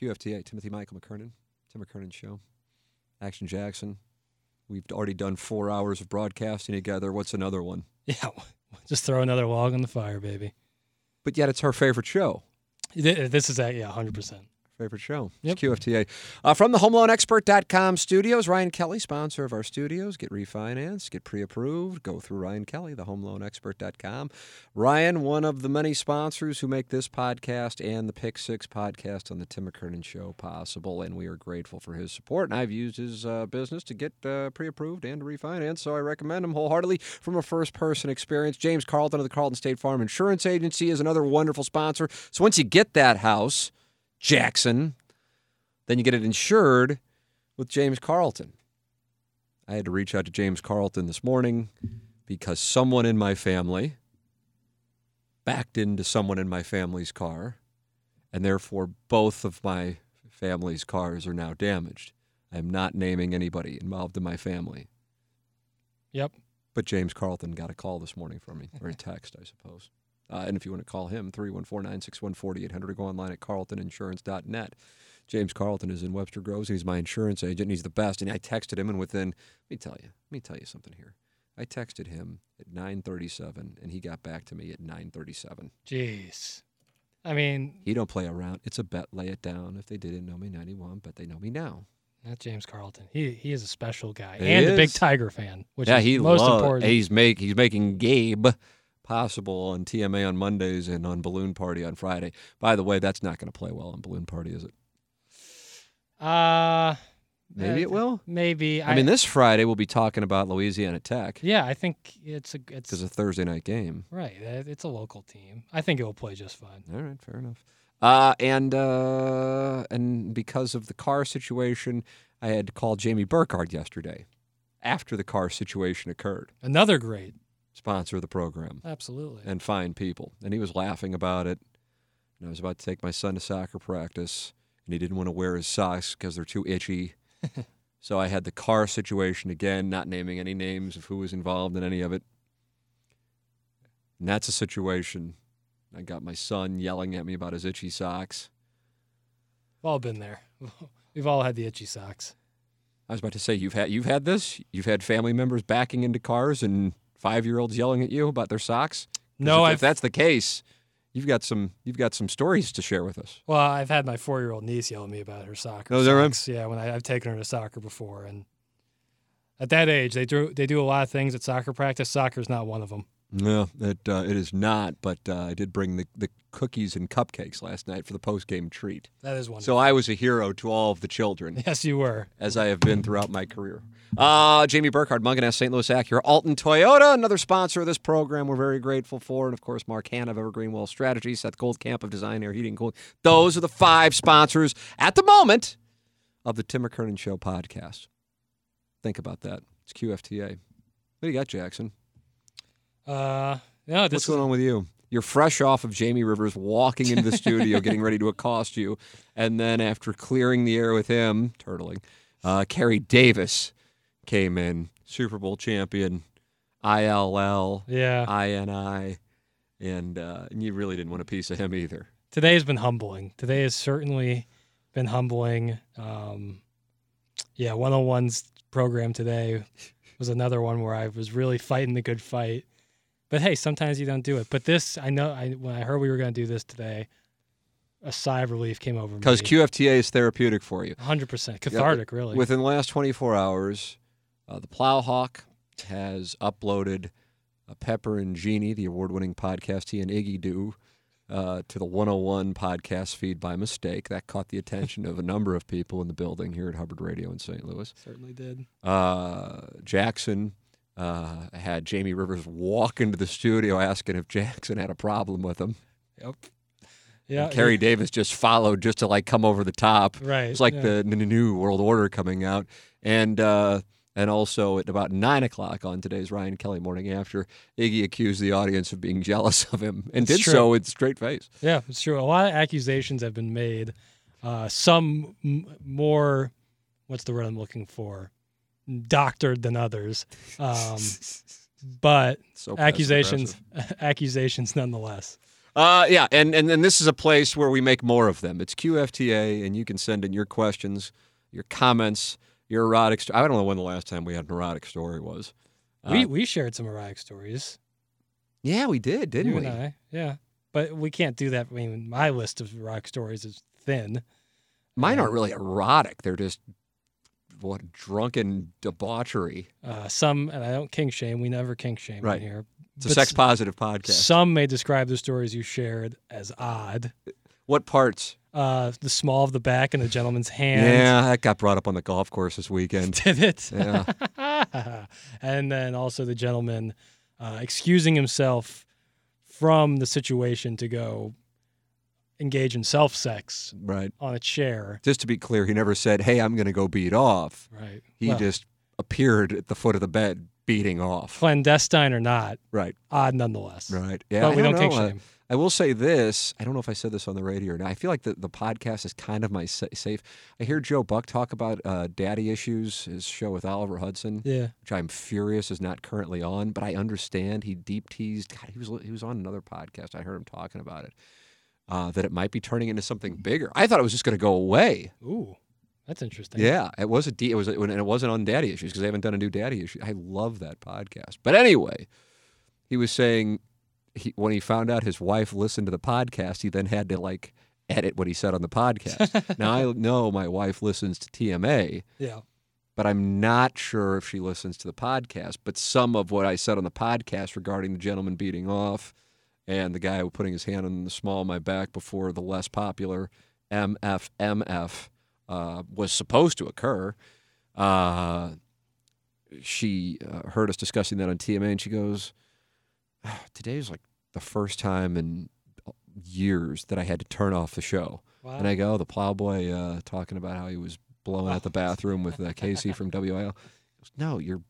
QFTA. Timothy Michael McKernan, Tim McKernan Show. Action Jackson. We've already done four hours of broadcasting together. What's another one? Yeah, just throw another log on the fire, baby. But yet it's her favorite show. This is that, yeah, hundred percent. Favorite show. Yep. It's QFTA. Uh, from the HomeLoanExpert.com studios, Ryan Kelly, sponsor of our studios. Get refinanced, get pre approved. Go through Ryan Kelly, the HomeLoanExpert.com. Ryan, one of the many sponsors who make this podcast and the Pick Six podcast on the Tim McKernan Show possible. And we are grateful for his support. And I've used his uh, business to get uh, pre approved and to refinance. So I recommend him wholeheartedly from a first person experience. James Carlton of the Carlton State Farm Insurance Agency is another wonderful sponsor. So once you get that house, Jackson, then you get it insured with James Carlton. I had to reach out to James Carlton this morning because someone in my family backed into someone in my family's car, and therefore both of my family's cars are now damaged. I am not naming anybody involved in my family, Yep. but James Carlton got a call this morning from me, or a text, I suppose. Uh, and if you want to call him, 314 961 4800 or go online at carltoninsurance.net. James Carlton is in Webster Groves. He's my insurance agent. And he's the best. And I texted him, and within, let me tell you, let me tell you something here. I texted him at 9:37, and he got back to me at 9:37. Jeez. I mean, He don't play around. It's a bet. Lay it down. If they didn't know me 91, but they know me now. that James Carlton. He he is a special guy He and a big. Tiger fan, which yeah, is he most important. He's make he's making Gabe possible on TMA on Mondays and on Balloon Party on Friday. By the way, that's not going to play well on Balloon Party, is it? Uh Maybe uh, it will. Maybe. I mean, this Friday we'll be talking about Louisiana Tech Yeah, I think it's a it's because it's a Thursday night game. right. It's a local team. I think it will play just fine. All right, fair enough. Uh, and uh, and because of the car situation, I had to call Jamie Burkhardt yesterday after the car situation occurred. Another great. Sponsor of the program Absolutely. and find people, and he was laughing about it. And I was about to take my son to soccer practice, and he didn't want to wear his socks because they're too itchy. so I had the car situation again, not naming any names of who was involved in any of it. And that's a situation. I got my son yelling at me about his itchy socks. We've all been there. We've all had the itchy socks. I was about to say you've had you've had this. You've had family members backing into cars and five year olds yelling at you about their socks? No, if, if that's the case, you've got some you've got some stories to share with us. Well, I've had my four-year-old niece yell at me about her soccer. Oh, is that right? socks. Yeah, when I, I've taken her to soccer before, and at that age, they do they do a lot of things at soccer practice. Soccer's not one of them. No, it uh, it is not. But uh, I did bring the, the cookies and cupcakes last night for the post game treat. That is one. So I was a hero to all of the children, yes, you were. as I have been throughout my career. Uh, Jamie Burkhardt, Mungenast, St. Louis Acura, Alton Toyota, another sponsor of this program. We're very grateful for, and of course, Mark Hanna of Evergreen Well Strategy, Seth Goldcamp of Design Air Heating Cooling. Those are the five sponsors at the moment of the Tim McKernan Show podcast. Think about that. It's QFTA. What do you got, Jackson? Uh, this What's going on with you? You're fresh off of Jamie Rivers walking into the studio, getting ready to accost you, and then after clearing the air with him, turtling, uh, Kerry Davis came in, Super Bowl champion, ILL, Yeah, INI, and uh, and you really didn't want a piece of him either. today has been humbling. Today has certainly been humbling. Um, yeah, 101's program today was another one where I was really fighting the good fight. But hey, sometimes you don't do it. But this, I know, I when I heard we were going to do this today, a sigh of relief came over me. Because QFTA is therapeutic for you. 100% cathartic, really. Within the last 24 hours, uh, the Plowhawk has uploaded uh, Pepper and Genie, the award-winning podcast he and Iggy do, uh, to the 101 podcast feed by mistake. That caught the attention of a number of people in the building here at Hubbard Radio in St. Louis. Certainly did. Uh, Jackson uh, had Jamie Rivers walk into the studio asking if Jackson had a problem with him. Yep. Yeah. And Kerry Davis just followed just to like come over the top. Right. It's like yeah. the n- new world order coming out, and uh, and also at about nine o'clock on today's Ryan Kelly morning after, Iggy accused the audience of being jealous of him and It's did true. so with straight face. Yeah, it's true. A lot of accusations have been made. Uh, some m- more, what's the word I'm looking for? Doctored than others. Um, but So accusations, accusations nonetheless. Uh, yeah, and, and and this is a place where we make more of them. It's QFTA, and you can send in your questions, your comments, your erotic. I don't know when the last time we had an erotic story was. Uh, we we shared some erotic stories. yeah, we did, didn't you we? and I, yeah. But we can't do that. I mean, my list of erotic stories is thin. Mine aren't Um, really erotic. They're just what drunken debauchery. Uh, some, and I don't kink shame. We never kink shame Right. in here. It's a sex positive podcast. Some may describe the stories you shared as odd. What parts? Uh, the small of the back and the gentleman's hand. yeah, that got brought up on the golf course this weekend. Did it? Yeah. and then also the gentleman uh, excusing himself from the situation to go engage in self sex right. on a chair. Just to be clear, he never said, "Hey, I'm going to go beat off." Right. He Well, just appeared at the foot of the bed beating off. clandestine or not, Right. odd nonetheless. Right. Yeah. But I we don't kink Uh, shame. I will say this. I don't know if I said this on the radio or not. I feel like the, the podcast is kind of my sa- safe. I hear Joe Buck talk about uh, daddy issues, his show with Oliver Hudson, Yeah. which I'm furious is not currently on, but I understand he deep teased. God, he was he was on another podcast. I heard him talking about it. Uh, that it might be turning into something bigger. I thought it was just going to go away. Ooh, that's interesting. Yeah, it was a it was a, and it wasn't on daddy issues because they haven't done a new daddy issue. I love that podcast. But anyway, he was saying he, when he found out his wife listened to the podcast, he then had to like edit what he said on the podcast. now I know my wife listens to TMA, Yeah. but I'm not sure if she listens to the podcast. But some of what I said on the podcast regarding the gentleman beating off and the guy putting his hand on the small of my back before the less popular MFMF uh, was supposed to occur. Uh, she uh, heard us discussing that on TMA, and she goes, "Ah, "Today is like the first time in years that I had to turn off the show." Wow. And I go, "The plowboy uh, talking about how he was blowing out the bathroom with uh, Casey from WIL." No, your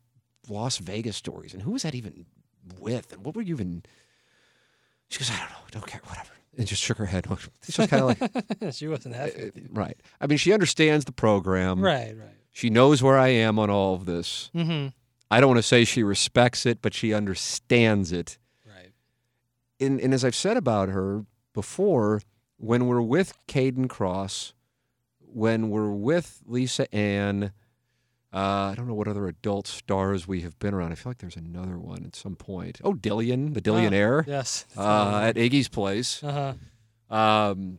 Las Vegas stories, and who was that even with, and what were you even? She goes, "I don't know, don't care, whatever," and just shook her head. It's just kind of like, she wasn't happy with you. right. I mean, she understands the program. Right, right. She knows where I am on all of this. Mm-hmm. I don't want to say she respects it, but she understands it. Right. and, and as I've said about her before, when we're with Kayden Kross, when we're with Lisa Ann, uh, I don't know what other adult stars we have been around. I feel like there's another one at some point. Oh, Dillion, the Dillionaire, Yes. uh, at Iggy's place. Uh huh. Um,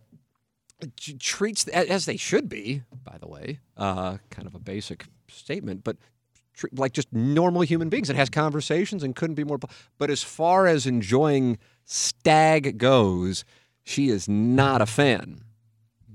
treats as they should be, by the way. Uh, kind of a basic statement, but like just normal human beings. It has conversations and couldn't be more. But as far as enjoying stag goes, she is not a fan.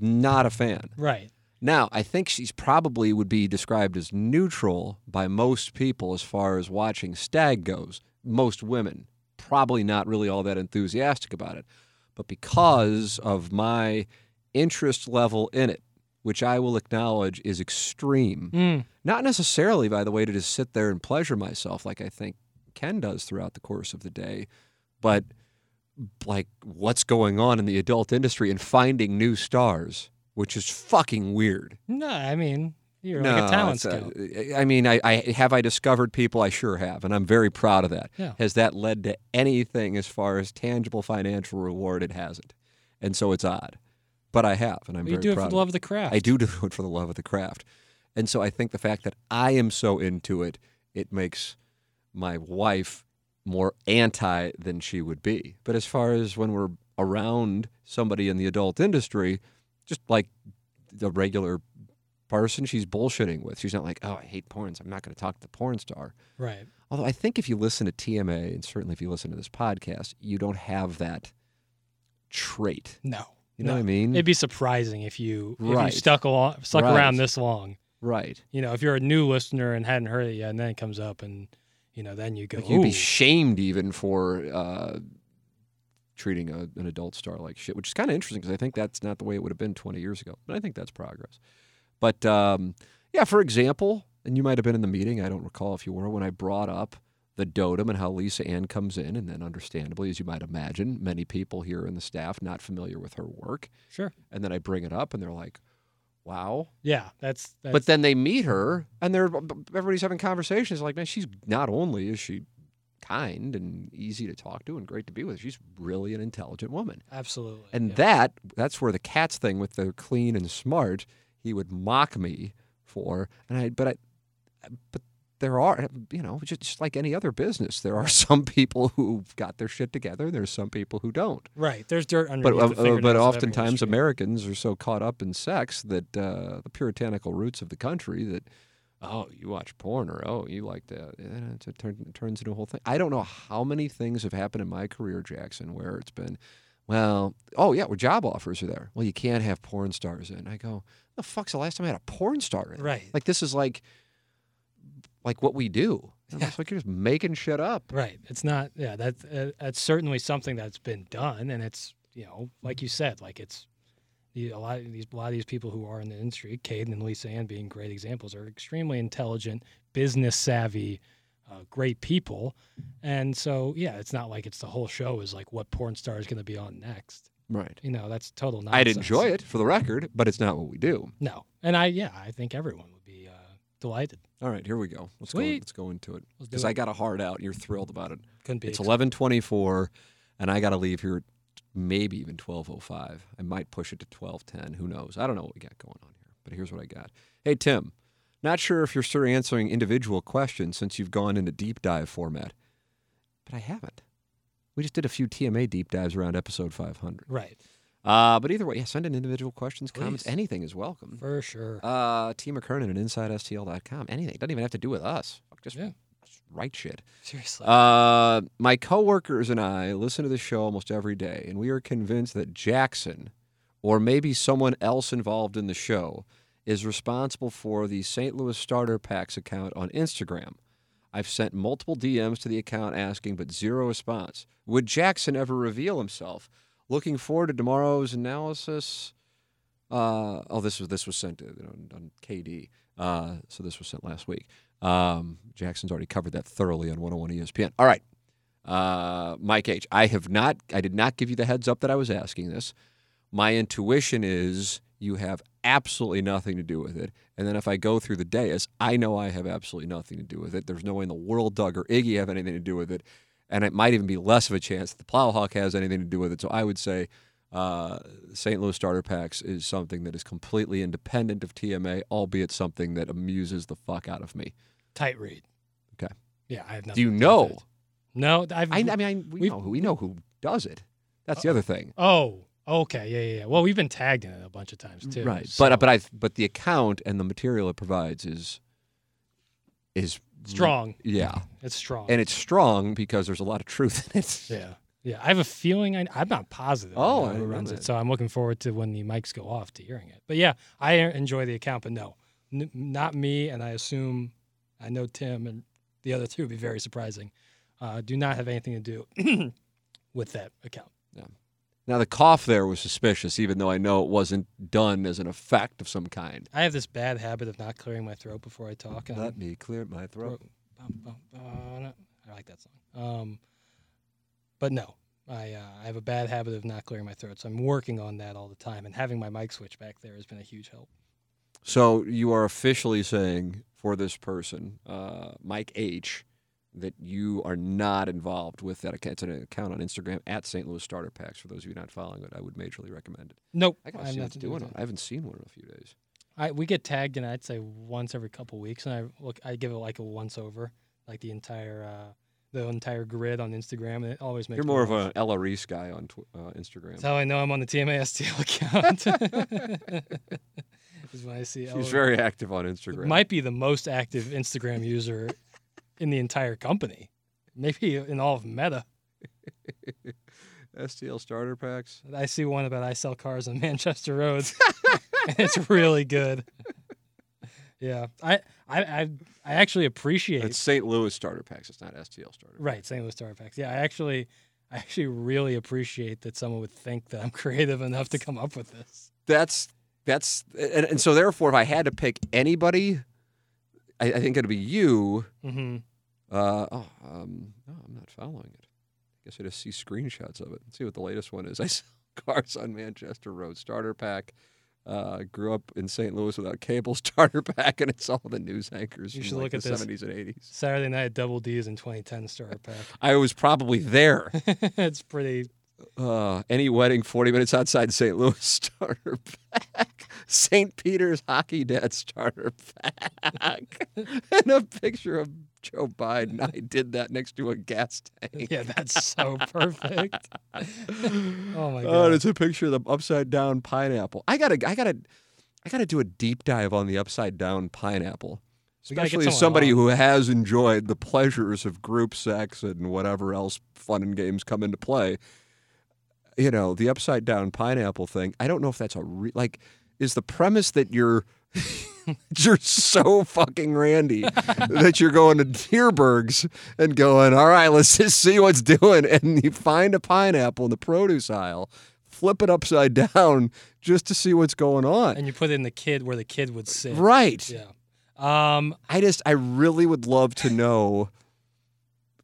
Not a fan. Right. Now, I think she's probably would be described as neutral by most people as far as watching stag goes. Most women probably not really all that enthusiastic about it. But because of my interest level in it, which I will acknowledge is extreme, Mm. not necessarily, by the way, to just sit there and pleasure myself like I think Ken does throughout the course of the day, but like what's going on in the adult industry and finding new stars, which is fucking weird. No, I mean you're like a talent uh, scout. I mean, I, I have I discovered people. I sure have, and I'm very proud of that. Yeah. Has that led to anything as far as tangible financial reward? It hasn't, and so it's odd, but I have, and I'm you very do it proud for the love of the craft. I do do it for the love of the craft. And so I think the fact that I am so into it, it makes my wife more anti than she would be. But as far as when we're around somebody in the adult industry, just like the regular person she's bullshitting with. She's not like, oh, I hate porn, so I'm not going to talk to the porn star. Right. Although I think if you listen to TMA, and certainly if you listen to this podcast, you don't have that trait. No. You know no. what I mean? It'd be surprising if you if you stuck along stuck Right. around this long. right. You know, if you're a new listener and hadn't heard it yet, and then it comes up, and you know, then you go, Like you'd be shamed even for uh, treating a, an adult star like shit, which is kind of interesting because I think that's not the way it would have been 20 years ago. But I think that's progress. But um, yeah, for example, and you might have been in the meeting, I don't recall if you were, when I brought up the dotem and how Lisa Ann comes in, and then understandably, as you might imagine, many people here in the staff not familiar with her work. sure. And then I bring it up and they're like, wow. Yeah, that's, that's But then they meet her, and they're everybody's having conversations like, man, she's not only is she kind and easy to talk to and great to be with, she's really an intelligent woman. absolutely. And yeah. that that's where the cats thing with the clean and smart, he would mock me for, and I but I but there are you know just, just like any other business, there are some people who've got their shit together. There's some people who don't. right, there's dirt But underneath uh, the uh, but oftentimes. Americans are so caught up in sex that uh, the puritanical roots of the country that oh you watch porn or oh you like that it, turn, it turns into a whole thing. I don't know how many things have happened in my career, Jackson, where it's been well oh yeah well job offers are there. Well you can't have porn stars in. I go the fuck's the last time I had a porn star in? Right. Like this is like like what we do. And I'm like you're just making shit up. Right. It's not. Yeah. That's uh, that's certainly something that's been done, and it's you know, like you said, like it's a lot of these a lot of these people who are in the industry, Kayden and Lisa Ann being great examples, are extremely intelligent, business savvy, uh, great people, and so yeah, it's not like it's the whole show is like what porn star is going to be on next. Right. You know, that's total nonsense. I'd enjoy it for the record, but it's not what we do. No, and I yeah, I think everyone delighted. All right, here we go. Let's go. Let's go into it because. I got a hard out. And you're thrilled about it. Couldn't be. It's eleven twenty four, and I got to leave here, maybe even twelve oh five. I might push it to twelve ten. Who knows? I don't know what we got going on here. But here's what I got. Hey Tim, not sure if you're still answering individual questions since you've gone into deep dive format, but I haven't. We just did a few TMA deep dives around episode five hundred. right Uh, but either way, yeah, send in individual questions, comments, anything is welcome. for sure. Uh, T. McKernan at InsideSTL.com. Anything. It doesn't even have to do with us. Just, Yeah. just write shit. Seriously. Uh, my coworkers and I listen to the show almost every day, and we are convinced that Jackson, or maybe someone else involved in the show, is responsible for the St. Louis Starter Packs account on Instagram. I've sent multiple DMs to the account asking, but zero response. Would Jackson ever reveal himself? Looking forward to tomorrow's analysis. Uh, oh, this was this was sent on, on KD. Uh, so this was sent last week. Um, Jackson's already covered that thoroughly on 101 ESPN. All right, uh, Mike H. I have not. I did not give you the heads up that I was asking this. My intuition is you have absolutely nothing to do with it. And then if I go through the dais, I know I have absolutely nothing to do with it. There's no way in the world Doug or Iggy have anything to do with it. And it might even be less of a chance that the Plowhawk has anything to do with it. So I would say uh, St. Louis Starter Packs is something that is completely independent of TMA, albeit something that amuses the fuck out of me. Tight read. Okay. Yeah, I have nothing. Do you know? No, I've. I, I mean, I, we, know, who- we know who does it. That's the other thing. oh, okay, yeah, yeah, yeah. Well, we've been tagged in it a bunch of times too. Right. so- But but I but the account and the material it provides is is strong. Yeah. It's strong. And it's strong because there's a lot of truth in it. yeah, yeah. I have a feeling. I, I'm not positive. Oh, who runs that. it? So I'm looking forward to when the mics go off to hearing it. But yeah, I enjoy the account. But no, n- not me. And I assume I know Tim and the other two would be very surprising. Uh, do not have anything to do with that account. Now the cough there was suspicious, even though I know it wasn't done as an effect of some kind. I have this bad habit of not clearing my throat before I talk. Let me clear my throat. Bum. I like that song. Um, but no, I uh, I have a bad habit of not clearing my throat, so I'm working on that all the time. And having my mic switch back there has been a huge help. So you are officially saying for this person, uh, Mike H, that you are not involved with that account. It's an account on Instagram at St. Louis Starter Packs. For those of you not following it, I would majorly recommend it. Nope, I gotta have see what's nothing to do doing with it. it. I haven't seen one in a few days. I we get tagged in. I'd say once every couple weeks, and I look. I give it like a once over, like the entire uh, the entire grid on Instagram, and it always makes You're more of an Ella Reese guy on tw- uh, Instagram. That's how I know I'm on the TMASTL account. is when I see She's Ella- very active on Instagram. might be the most active Instagram user in the entire company, maybe in all of Meta. STL starter packs. I see one about I sell cars on Manchester roads, and it's really good. Yeah, I I I, I actually appreciate It's St. Louis starter packs. It's not STL starter. right St. Louis starter Packs. Yeah, I actually I actually really appreciate that someone would think that I'm creative enough to come up with this. That's that's and, and so therefore, if I had to pick anybody, I, I think it'll be you. hmm Uh, oh, um, no, I'm not following it. I guess I just see screenshots of it. Let's see what the latest one is. I sell cars on Manchester Road starter pack. Uh, grew up in St. Louis without cable starter pack, and it's all the news anchors You from should like look the at this. 70s and 80s. Saturday night double D's in 2010 starter Pack. I was probably there. it's pretty. Uh, any wedding 40 minutes outside St. Louis starter pack. St. Peter's hockey dad starter pack. and a picture of Joe Biden. I did that next to a gas tank. Yeah, that's so perfect. oh my Oh, god. and it's a picture of the upside down pineapple. I gotta, I gotta, I gotta do a deep dive on the upside down pineapple. We gotta get Especially as somebody on. who has enjoyed the pleasures of group sex and whatever else fun and games come into play. You know, the upside down pineapple thing. I don't know if that's a re- like. Is the premise that you're you're so fucking randy that you're going to Dierberg's and going, all right, let's just see what's doing, and you find a pineapple in the produce aisle, flip it upside down just to see what's going on. and you put it in the kid where the kid would sit. Right. Yeah. Um, I just, I really would love to know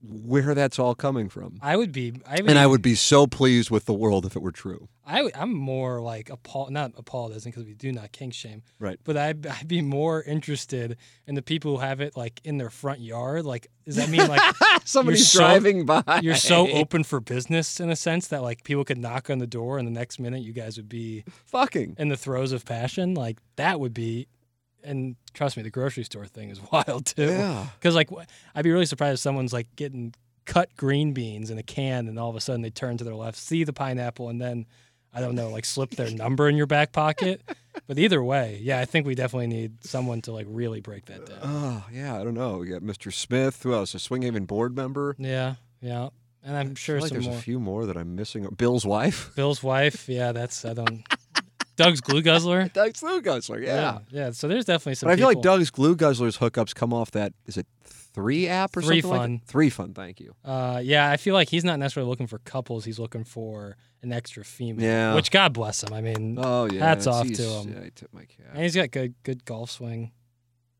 where that's all coming from. I would be. I would, And I would be so pleased with the world if it were true. I I'm more like appalled. Not appalled, isn't because we do not kink shame. Right. But I'd, I'd be more interested in the people who have it like in their front yard. Like, does that mean like Somebody's so- driving by. you're so open for business in a sense that like people could knock on the door and the next minute you guys would be Fucking. in the throes of passion? Like that would be. And trust me, the grocery store thing is wild too. Yeah. Because like I'd be really surprised if someone's like getting cut green beans in a can, and all of a sudden they turn to their left, see the pineapple, and then I don't know, like slip their number in your back pocket. But either way, yeah, I think we definitely need someone to like really break that down. Oh, yeah, I don't know. We got Mr. Smith. Who else? A Swinghaven board member. Yeah, yeah, and I'm I sure feel like there's more. a few more that I'm missing. Bill's wife. Bill's wife, yeah, that's I don't. Doug's glue guzzler. Doug's Glue Guzzler, yeah. yeah. So there's definitely some. But I feel like Doug's Glue Guzzler's hookups come off that, is it Three app or Three something like Fun. that? Three Fun, thank you. Uh, yeah, I feel like he's not necessarily looking for couples. He's looking for an extra female. Yeah. Which God bless him. I mean, Oh, yeah. Hats off to him. Yeah, I tip my cap. and he's got good good golf swing.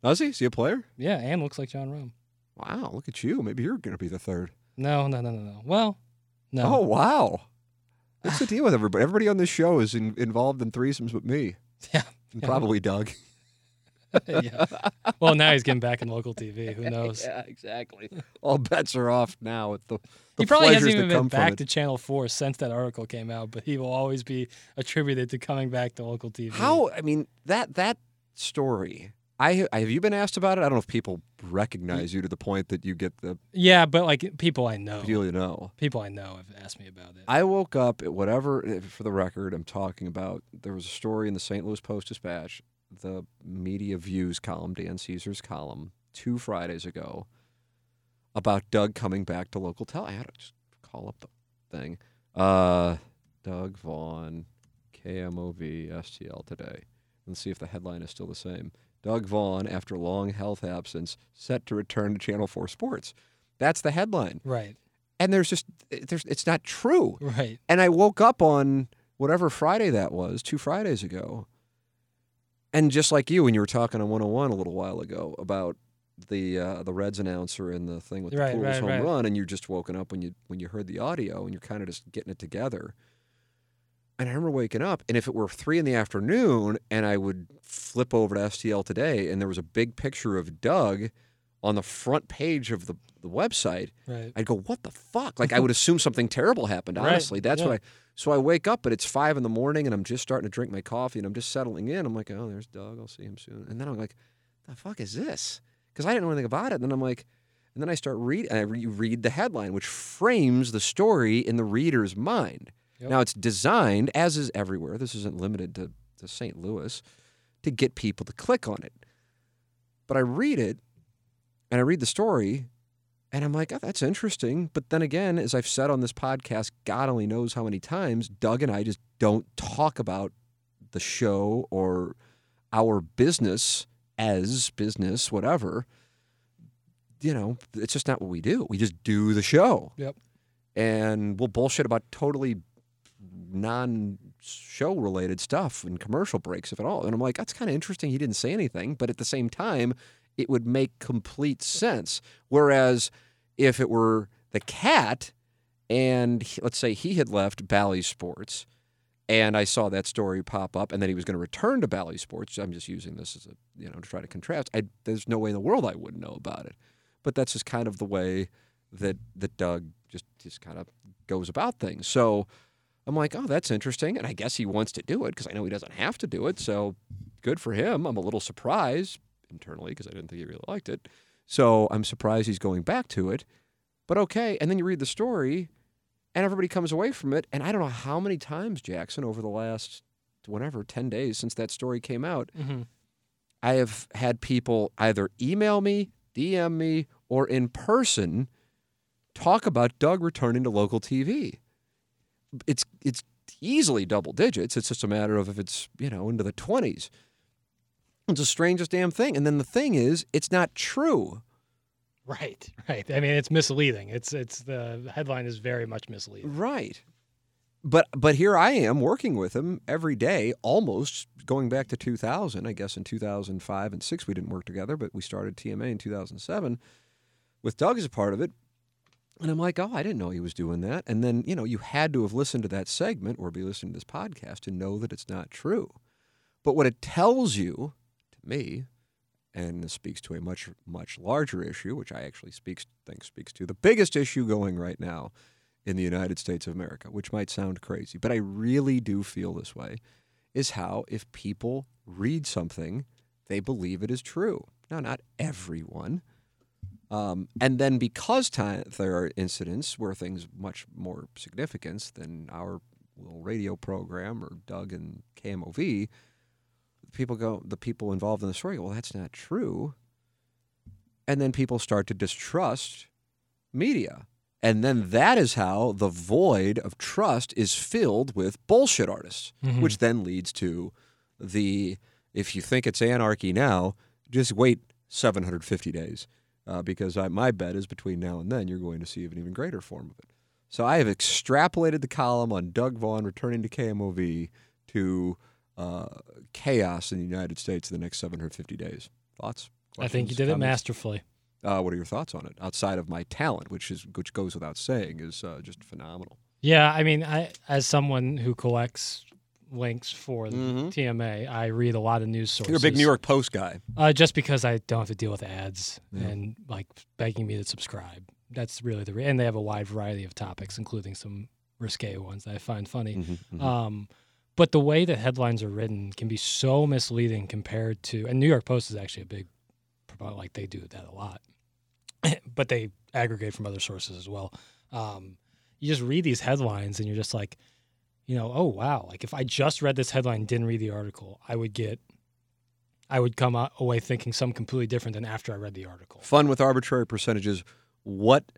Does he? Is he a player? Yeah, and looks like Jon Rahm. Wow, look at you. Maybe you're going to be the third. No, no, no, no, no. Well, no. Oh, wow. What's the deal with everybody? Everybody on this show is in, involved in threesomes but me. Yeah. And probably Doug. yeah. Well, now he's getting back in local TV. Who knows? yeah, exactly. All bets are off now with the, the he probably hasn't even been back to Channel 4 since that article came out, but he will always be attributed to coming back to local TV. How? I mean that that story. I have you been asked about it? I don't know if people recognize you to the point that you get the Yeah, but like people I know. feel you know. People I know have asked me about it. I woke up at whatever. eh, For the record, I'm talking about. There was a story in the St. Louis Post Dispatch, the media views column, Dan Caesar's column, two Fridays ago, about Doug coming back to local tele. I had to just call up the thing. Uh, Doug Vaughn, KMOV STL today, and see if the headline is still the same. Doug Vaughn, after long health absence, set to return to Channel 4 Sports. That's the headline. right. And there's just there's it's not true. Right. And I woke up on whatever Friday that was, two Fridays ago. And just like you, when you were talking on 101 a little while ago about the uh, the Reds announcer and the thing with the Right, Pools right, home right. run, and you're just woken up when you when you heard the audio and you're kind of just getting it together. And I remember waking up, and if it were three in the afternoon, and I would flip over to STL today, and there was a big picture of Doug on the front page of the, the website, Right. I'd go, "What the fuck?" Like I would assume something terrible happened. Right, Honestly, that's yeah. what I. So I wake up, but it's five in the morning, and I'm just starting to drink my coffee, and I'm just settling in. I'm like, "Oh, there's Doug. I'll see him soon." And then I'm like, "The fuck is this?" Because I didn't know anything about it. And then I'm like, And then I start read and I re- read the headline, which frames the story in the reader's mind. Yep. Now it's designed, as is everywhere. This isn't limited to, to St. Louis, to get people to click on it. But I read it, and I read the story, and I'm like, oh, that's interesting. But then again, as I've said on this podcast, God only knows how many times, Doug and I just don't talk about the show or our business as business, whatever. You know, it's just not what we do. We just do the show. Yep. And we'll bullshit about totally non show related stuff and commercial breaks, if at all. And I'm like, that's kind of interesting. He didn't say anything. But at the same time, it would make complete sense. Whereas if it were the cat and he- let's say he had left Bally Sports and I saw that story pop up and then he was going to return to Bally Sports, I'm just using this as a, you know, to try to contrast. I, there's no way in the world I wouldn't know about it. But that's just kind of the way that that Doug just just kind of goes about things. So I'm like, oh, that's interesting. And I guess he wants to do it because I know he doesn't have to do it. So good for him. I'm a little surprised internally because I didn't think he really liked it. So I'm surprised he's going back to it. But okay. And then you read the story and everybody comes away from it. And I don't know how many times, Jackson, over the last, whatever, 10 days since that story came out, Mm-hmm. I have had people either email me, DM me, or in person talk about Doug returning to local TV. It's it's easily double digits. It's just a matter of if it's, you know, into the 20s. It's the strangest damn thing. And then the thing is, it's not true. Right, right. I mean, it's misleading. It's it's the headline is very much misleading. Right. But but here I am working with him every day, almost going back to 2000. I guess in 2005 and six we didn't work together, but we started TMA in 2007 with Doug as a part of it. And I'm like, oh, I didn't know he was doing that. And then you know you had to have listened to that segment or be listening to this podcast to know that it's not true. But what it tells you, to me, and this speaks to a much much larger issue, which I actually speaks think speaks to the biggest issue going right now in the United States of America, which might sound crazy, but I really do feel this way, is how if people read something, they believe it is true. Now, not everyone. Um, and then because time, there are incidents where things much more significance than our little radio program or Doug and KMOV, people go, the people involved in the story go, well, that's not true. And then people start to distrust media. And then that is how the void of trust is filled with bullshit artists, Mhm. which then leads to the if you think it's anarchy now, just wait 750 days. Uh, because I, my bet is between now and then you're going to see an even greater form of it. So I have extrapolated the column on Doug Vaughn returning to KMOV to uh, chaos in the United States in the next 750 days. Thoughts? I think you did it masterfully. Uh, what are your thoughts on it? Outside of my talent, which is which goes without saying, is uh, just phenomenal. Yeah, I mean, I as someone who collects links for the Mhm. TMA, I read a lot of news sources. You're a big New York Post guy. Uh, just because I don't have to deal with ads Yeah. and like begging me to subscribe. That's really the re- and they have a wide variety of topics, including some risque ones that I find funny. Mm-hmm. Um, but the way that headlines are written can be so misleading compared to, and New York Post is actually a big, like they do that a lot, but they aggregate from other sources as well. Um, you just read these headlines and you're just like, you know, oh wow, like if I just read this headline, didn't read the article, I would get, I would come away thinking something completely different than after I read the article. Fun with arbitrary percentages. What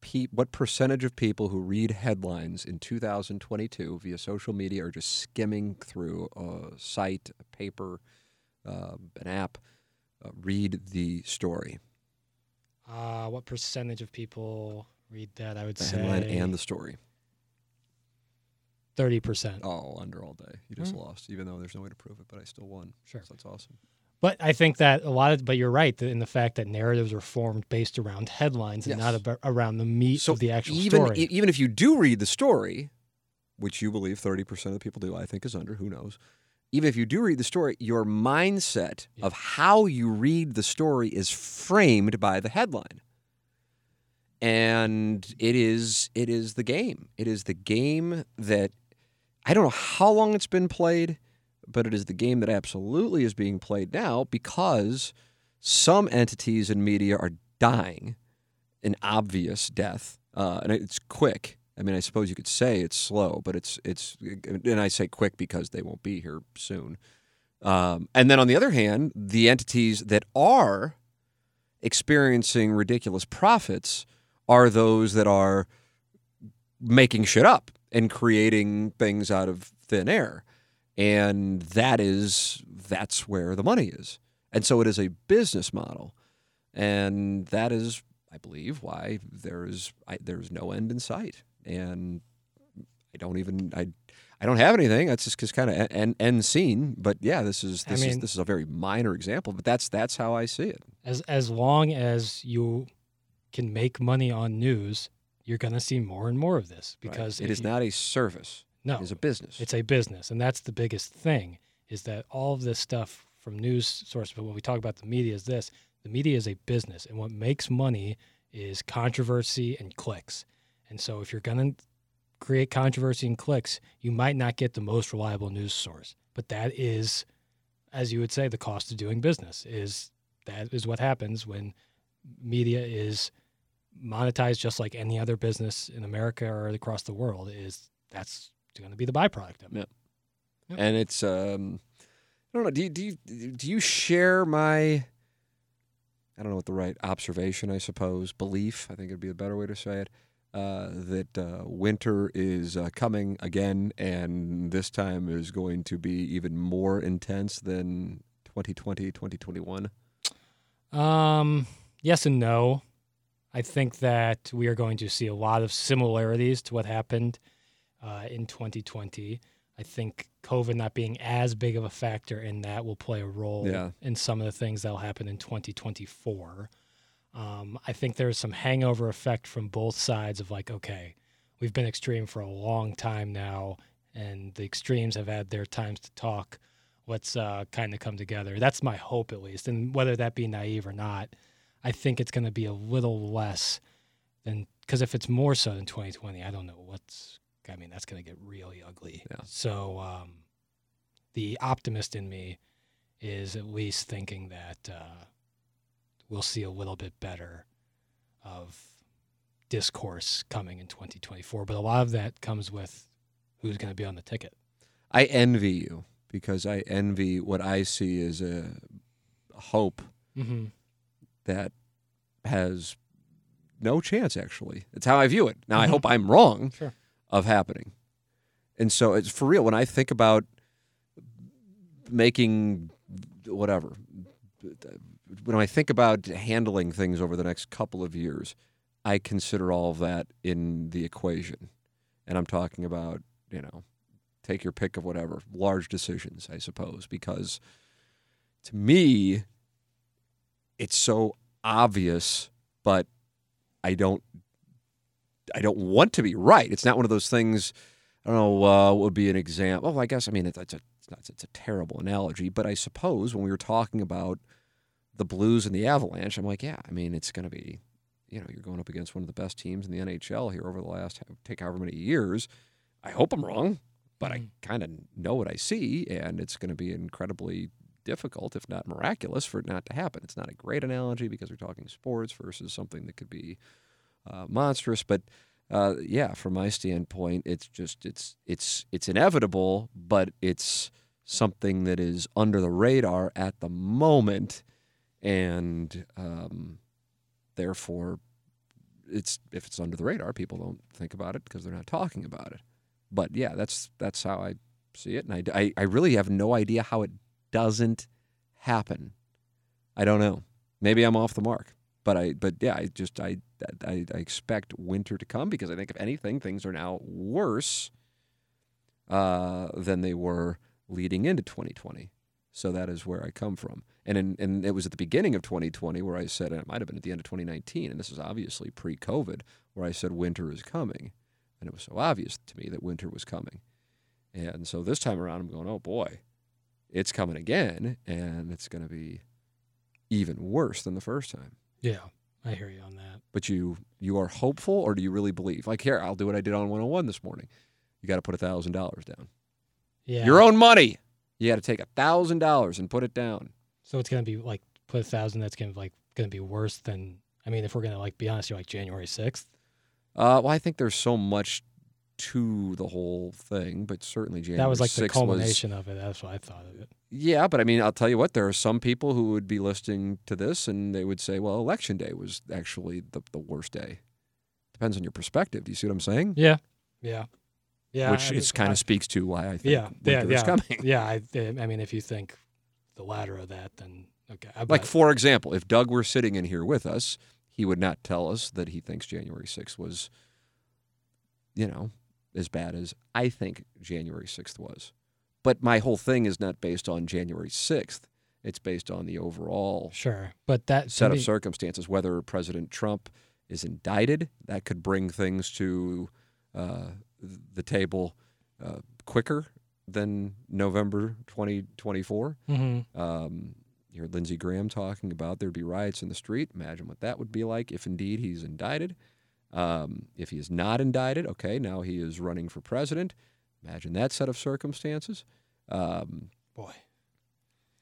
pe- what percentage of people who read headlines in 2022 via social media are just skimming through a site, a paper, uh, an app, uh, read the story, Uh, what percentage of people read that? I would the say headline and the story? Thirty percent. Oh, under all day. You just Hmm. lost, even though there's no way to prove it, but I still won. Sure. So that's awesome. But I think that a lot of, but you're right in the fact that narratives are formed based around headlines and Yes. not about, around the meat So of the actual even, story. e- even if you do read the story, which you believe 30% of the people do, I think is under, who knows. Even if you do read the story, your mindset Yeah. of how you read the story is framed by the headline. And it is it is the game. It is the game that I don't know how long it's been played, but it is the game that absolutely is being played now because some entities in media are dying an obvious death, uh, and it's quick. I mean, I suppose you could say it's slow, but it's it's, and I say quick because they won't be here soon. Um, and then on the other hand, the entities that are experiencing ridiculous profits are those that are making shit up and creating things out of thin air. And that is that's where the money is. And so it is a business model. And that is, I believe, why there is I, there is no end in sight. And I don't even I I don't have anything. That's just kind of end, end scene. But yeah, this is this I is this is a very minor example. But that's that's how I see it. As as long as you can make money on news, you're going to see more and more of this because it if is you- not a service. no It is a business. It's a business, and that's the biggest thing is that all of this stuff from news sources. But when we talk about the media, is this: the media is a business, and what makes money is controversy and clicks. And so, if you're going to create controversy and clicks, you might not get the most reliable news source. But that is, as you would say, the cost of doing business. Is that is what happens when media is monetized just like any other business in America or across the world. Is that's going to be the byproduct of it. Yep. and it's um I don't know. Do you, do you do you share my I don't know what the right observation, I suppose, belief. I think it'd be a better way to say it. Uh, that uh, winter is uh, coming again, and this time is going to be even more intense than 2020, 2021. Um, yes and no. I think that we are going to see a lot of similarities to what happened uh, in 2020. I think COVID not being as big of a factor in that will play a role Yeah. in some of the things that will happen in 2024. Um, I think there's some hangover effect from both sides of like, okay, we've been extreme for a long time now, and the extremes have had their times to talk. Let's uh, kind of come together. That's my hope, at least. And whether that be naive or not, I think it's going to be a little less than because if it's more so than 2020, I don't know what's. I mean, that's going to get really ugly. Yeah. So um, the optimist in me is at least thinking that uh, we'll see a little bit better of discourse coming in 2024. But a lot of that comes with who's going to be on the ticket. I envy you because I envy what I see as a hope Mm-hmm. That has no chance. Actually, it's how I view it. Now I Mhm. hope I'm wrong. Sure. of happening. And so it's for real. When I think about making whatever, when I think about handling things over the next couple of years, I consider all of that in the equation. And I'm talking about, you know, take your pick of whatever, large decisions, I suppose, because to me, it's so obvious, but I don't I don't want to be right. It's not one of those things. I don't know uh, what would be an example. Oh, I guess I mean it's, it's a it's, not, it's a terrible analogy, but I suppose when we were talking about the Blues and the Avalanche, I'm like, yeah, I mean it's going to be, you know, you're going up against one of the best teams in the NHL here over the last take however many years. I hope I'm wrong, but I Mhm. kind of know what I see, and it's going to be incredibly difficult, if not miraculous, for it not to happen. It's not a great analogy because we're talking sports versus something that could be uh, monstrous. But uh, yeah, from my standpoint, it's just it's it's it's inevitable, but it's something that is under the radar at the moment, and um, therefore, it's if it's under the radar, people don't think about it because they're not talking about it. But yeah, that's that's how I see it, and I, I, I really have no idea how it doesn't happen. I don't know. Maybe I'm off the mark, but I but yeah, I just I I, I expect winter to come because I think if anything, things are now worse uh, than they were leading into 2020. So that is where I come from. And in, and it was at the beginning of 2020 where I said, and it might have been at the end of 2019, and this is obviously pre-COVID, where I said winter is coming, and it was so obvious to me that winter was coming. And so this time around, I'm going, oh boy, it's coming again, and it's going to be even worse than the first time. Yeah, I hear you on that. But you you are hopeful, or do you really believe? Like here, I'll do what I did on 101 this morning. You got to put a thousand dollars down. Yeah. Your own money. You got to take a thousand dollars and put it down. So it's gonna be like put a thousand. That's gonna like gonna be worse than I mean, if we're gonna like be honest, you're like January sixth. Uh, well, I think there's so much to the whole thing, but certainly January That was like the 6th was- culmination of it. That's what I thought of it. Yeah, but I mean, I'll tell you what, there are some people who would be listening to this and they would say, well, election day was actually the, the worst day. Depends on your perspective. Do you see what I'm saying? Yeah, yeah, yeah. Which I- it's kind of speaks to why I think yeah, yeah, yeah, coming. yeah. I, I mean, if you think the latter of that, then okay. I- Like, for example, if Doug were sitting in here with us, he would not tell us that he thinks January 6th was, you know, as bad as I think January 6th was. But my whole thing is not based on January 6th. It's based on the overall sure, but that set of me- circumstances. Whether President Trump is indicted, that could bring things to uh, the table uh, quicker than November 2024. Mhm. Um, you heard Lindsey Graham talking about there'd be riots in the street. Imagine what that would be like if indeed he's indicted. Um, if he is not indicted, okay, now he is running for president. Imagine that set of circumstances. Um, boy.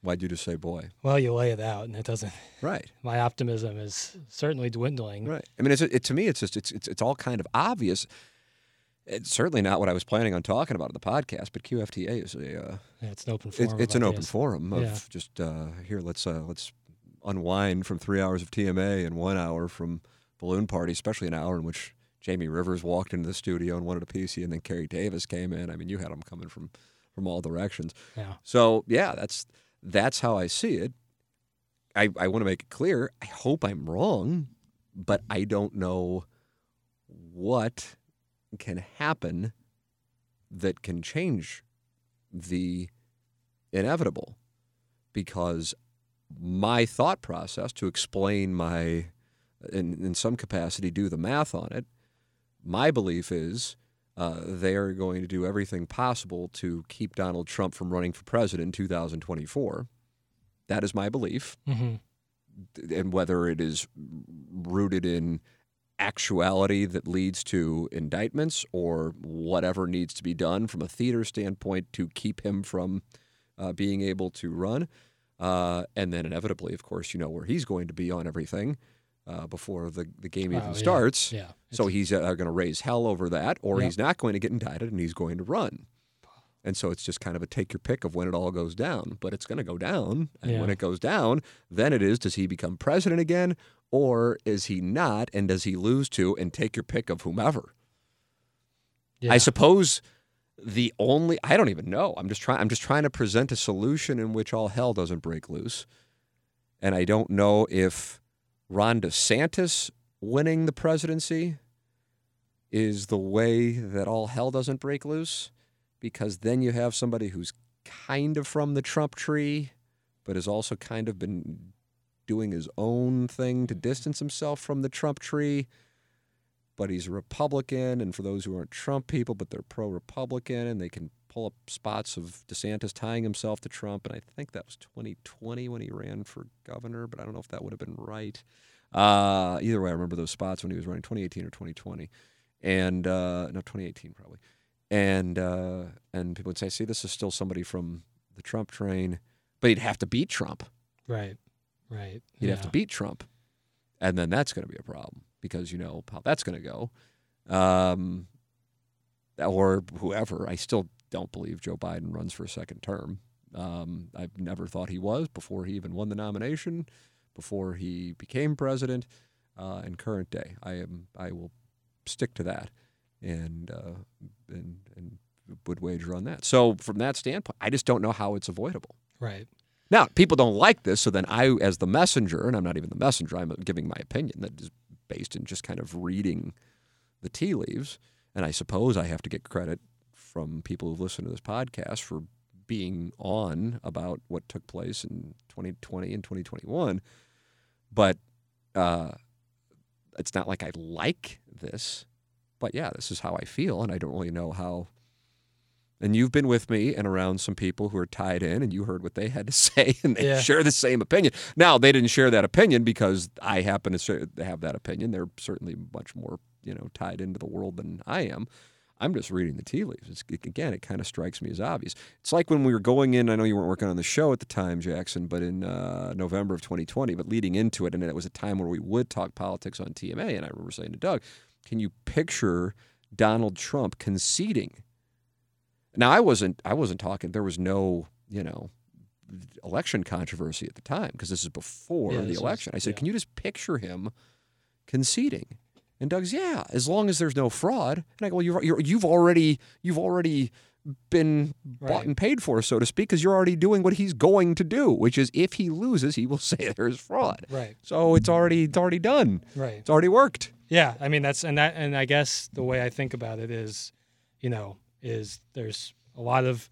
why'd you just say boy? Well, you lay it out, and it doesn't. Right. My optimism is certainly dwindling. Right. I mean, it's it, to me, it's just it's, it's it's all kind of obvious. It's certainly not what I was planning on talking about in the podcast, but QFTA is a uh, Yeah, it's an open forum. it's, it's an open this. forum of Yeah. just uh, here. Let's uh, let's unwind from three hours of TMA and one hour from balloon party, especially an hour in which Jamie Rivers walked into the studio and wanted a PC, and then Kerry Davis came in. I mean, you had them coming from from all directions. Yeah. So yeah, that's that's how I see it. I, I want to make it clear. I hope I'm wrong, but I don't know what can happen that can change the inevitable because my thought process to explain my in, in some capacity do the math on it my belief is uh, they are going to do everything possible to keep Donald Trump from running for president in 2024. That is my belief. hmm And whether it is rooted in actuality that leads to indictments or whatever needs to be done from a theater standpoint to keep him from uh, being able to run. Uh, and then inevitably, of course, you know where he's going to be on everything uh, before the, the game Oh, even yeah. starts. Yeah. So he's uh, going to raise hell over that, or Yep. he's not going to get indicted and he's going to run. And so it's just kind of a take your pick of when it all goes down. But it's going to go down. And when it goes down, then it is does he become president again or is he not? And does he lose to and take your pick of whomever? yeah. I suppose the only I don't even know. I'm just trying I'm just trying to present a solution in which all hell doesn't break loose. And I don't know if Ron DeSantis winning the presidency is the way that all hell doesn't break loose because then you have somebody who's kind of from the Trump tree but has also kind of been doing his own thing to distance himself from the Trump tree but he's a Republican. And for those who aren't Trump people, but they're pro Republican, and they can pull up spots of DeSantis tying himself to Trump. And I think that was 2020 when he ran for governor, but I don't know if that would have been right. Uh, either way, I remember those spots when he was running 2018 or 2020. And uh, no, 2018 probably. And uh, and people would say, see, this is still somebody from the Trump train, but he'd have to beat Trump. Right. Right. He'd yeah. have to beat Trump. And then that's going to be a problem because you know how that's going to go. Um, or whoever. I still don't believe Joe Biden runs for a second term. Um, I've never thought he was before he even won the nomination, before he became president, uh, and current day. I am. I will stick to that, and uh, and and would wager on that. So from that standpoint, I just don't know how it's avoidable. Right. Now, people don't like this, so then I, as the messenger, and I'm not even the messenger, I'm giving my opinion that is based in just kind of reading the tea leaves. And I suppose I have to get credit from people who've listened to this podcast for being on about what took place in 2020 and 2021. But uh, it's not like I like this. But yeah, this is how I feel, and I don't really know how and you've been with me and around some people who are tied in, and you heard what they had to say, and they Yeah. share the same opinion. Now, they didn't share that opinion because I happen to have that opinion. They're certainly much more, you know, tied into the world than I am. I'm just reading the tea leaves. It's, again, it kind of strikes me as obvious. It's like when we were going in. I know you weren't working on the show at the time, Jackson, but in uh, November of 2020, but leading into it, and it was a time where we would talk politics on TMA. And I remember saying to Doug, "Can you picture Donald Trump conceding?" Now, I wasn't. I wasn't talking. There was no, you know, election controversy at the time because this is before Yeah, the election. I said, yeah. "Can you just picture him conceding?" And Doug's, "Yeah, as long as there's no fraud." And I go, "Well, you're, you're, you've already you've already been bought and paid for, so to speak, because you're already doing what he's going to do, which is if he loses, he will say there's fraud. Right. So it's already it's already done. Right. It's already worked. Yeah, I mean that's and that and I guess the way I think about it is, you know, is there's a lot of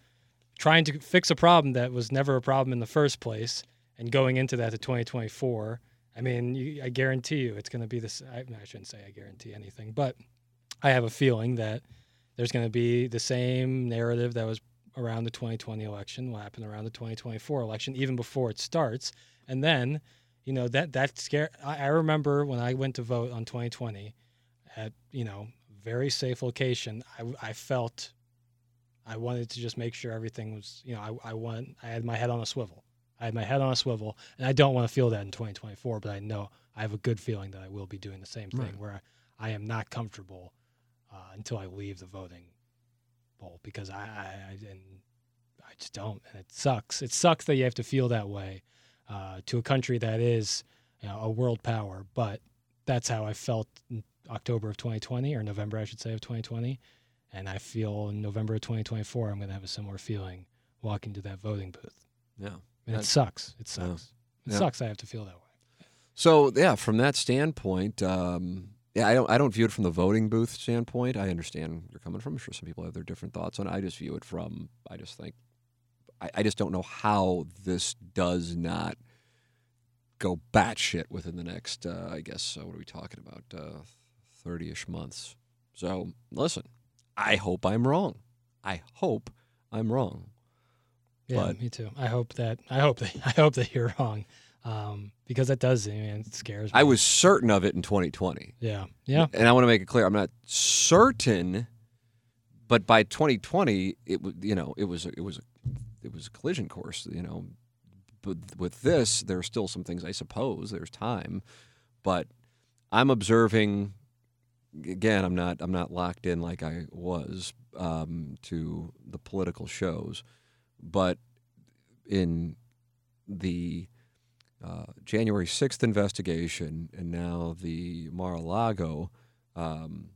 trying to fix a problem that was never a problem in the first place, and going into that to 2024. I mean, you, I guarantee you it's going to be this. I, I shouldn't say I guarantee anything, but I have a feeling that there's going to be the same narrative that was around the 2020 election will happen around the 2024 election, even before it starts, and then you know that that scare I, I remember when i went to vote on 2020 at you know very safe location i, I felt i wanted to just make sure everything was you know i, I want i had my head on a swivel i had my head on a swivel and i don't want to feel that in 2024 but i know i have a good feeling that i will be doing the same thing Right. where I, I am not comfortable uh, until i leave the voting poll because I, I, I and I just don't, and it sucks. It sucks that you have to feel that way uh, to a country that is you know, a world power. But that's how I felt in October of 2020, or November, I should say, of 2020. And I feel in November of 2024, I'm going to have a similar feeling walking to that voting booth. Yeah. And it sucks. It Yeah. sucks. It Yeah. sucks. I have to feel that way. So yeah, from that standpoint, um, yeah, I don't I don't view it from the voting booth standpoint. I understand where you're coming from. I'm sure some people have their different thoughts on it. I just view it from I just think I, I just don't know how this does not go batshit within the next uh, I guess uh, what are we talking about thirty ish months. So listen, I hope I'm wrong. I hope I'm wrong. Yeah, But- me too. I hope that I hope that I hope that you're wrong, um, because that does. I mean, it scares me. I was certain of it in 2020. Yeah. Yeah. and I want to make it clear, I'm not certain, but by 2020, it was you know it was a, it was a, it was a collision course, you know. But with this, there are still some things I suppose there's time, but I'm observing. Again, I'm not I'm not locked in like I was um, to the political shows, but in the uh, January 6th investigation and now the Mar-a-Lago um,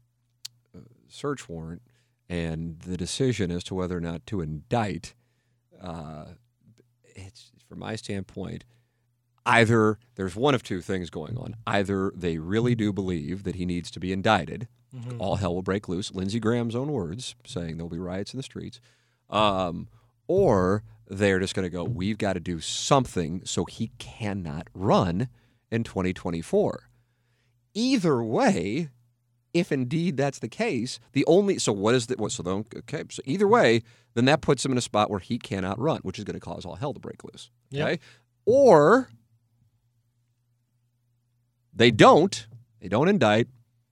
uh, search warrant and the decision as to whether or not to indict, uh, it's from my standpoint, either there's one of two things going on. Either they really do believe that he needs to be indicted, Mhm. all hell will break loose. Lindsey Graham's own words saying there'll be riots in the streets. Um, or they're just going to go, we've got to do something so he cannot run in 2024. Either way, if indeed that's the case, the only so what is the what so then okay so either way, then that puts him in a spot where he cannot run, which is going to cause all hell to break loose. Yep. Okay, or they don't, they don't indict.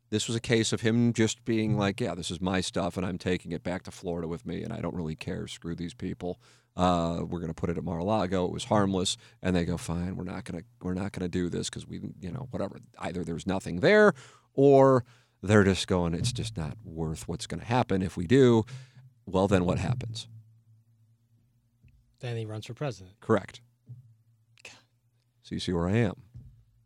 This was a case of him just being like, yeah, this is my stuff, and I'm taking it back to Florida with me, and I don't really care. Screw these people. Uh, we're going to put it at Mar-a-Lago. It was harmless, and they go, fine. We're not going to we're not going to do this because we, you know, whatever. Either there's nothing there, or they're just going, it's just not worth what's going to happen if we do. Well, then what happens? Then he runs for president. Correct. So you see where I am.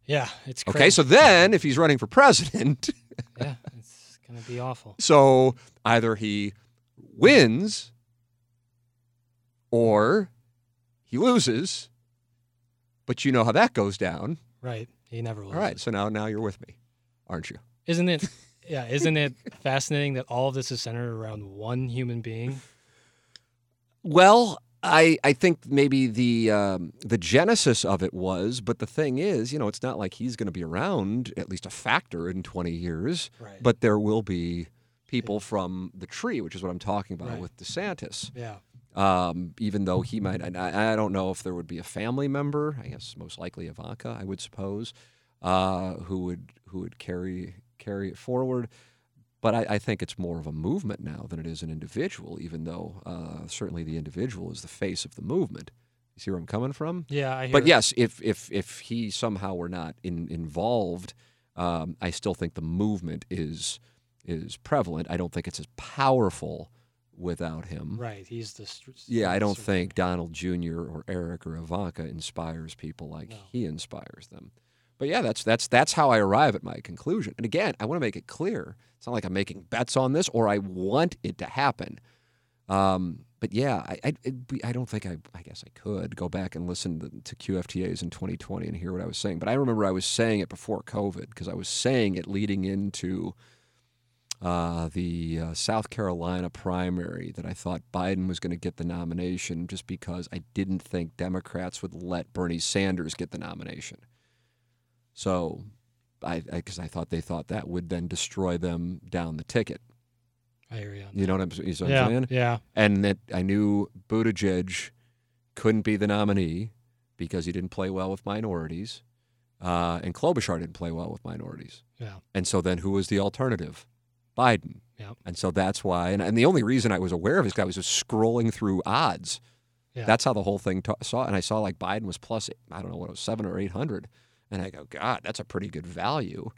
Yeah, it's Okay, so then if he's running for president, yeah, it's gonna be awful. so either he wins or he loses. But you know how that goes down. Right. He never All loses. right, so now now you're with me, aren't you? Isn't it? Yeah. Isn't it fascinating that all of this is centered around one human being? Well, I I think maybe the um, the genesis of it was, but the thing is, you know, it's not like he's going to be around at least a factor in 20 years. Right. But there will be people from the tree, which is what I'm talking about Right. with DeSantis. Yeah. Um, even though he might, and I, I don't know if there would be a family member. I guess most likely Ivanka, I would suppose, uh, who would who would carry carry it forward. But I, I think it's more of a movement now than it is an individual, even though uh, certainly the individual is the face of the movement. You see where I'm coming from? Yeah, I hear But yes, if if if he somehow were not in, involved, um, I still think the movement is is prevalent. I don't think it's as powerful without him. Right, he's the. str- Yeah, I don't think Donald Jr. or Eric or Ivanka inspires people like No. he inspires them. But yeah, that's that's that's how I arrive at my conclusion. And again, I want to make it clear. It's not like I'm making bets on this or I want it to happen. Um, but yeah, I I, I don't think I I guess I could go back and listen to, to QFTAs in 2020 and hear what I was saying. But I remember I was saying it before COVID because I was saying it leading into uh, the uh, South Carolina primary that I thought Biden was going to get the nomination just because I didn't think Democrats would let Bernie Sanders get the nomination. So, I because I, thought they thought that would then destroy them down the ticket. I hear you. on You know what I'm, you know what I'm yeah, saying? yeah, And that I knew Buttigieg couldn't be the nominee because he didn't play well with minorities, uh, and Klobuchar didn't play well with minorities. yeah. And so then who was the alternative? Biden. Yeah. And so that's why, and, and the only reason I was aware of this guy was just scrolling through odds. Yeah. That's how the whole thing ta saw. And I saw like Biden was plus, I don't know what it was, seven or 800. And I go, God, that's a pretty good value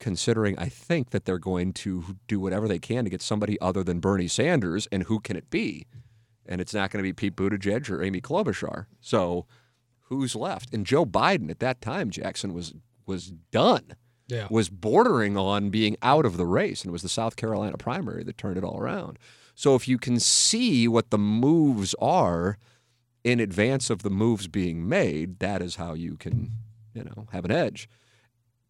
considering I think that they're going to do whatever they can to get somebody other than Bernie Sanders. And who can it be? And it's not going to be Pete Buttigieg or Amy Klobuchar. So who's left? And Joe Biden at that time, Jackson was was done Yeah. was bordering on being out of the race, and it was the South Carolina primary that turned it all around. So if you can see what the moves are in advance of the moves being made, that is how you can, you know, have an edge.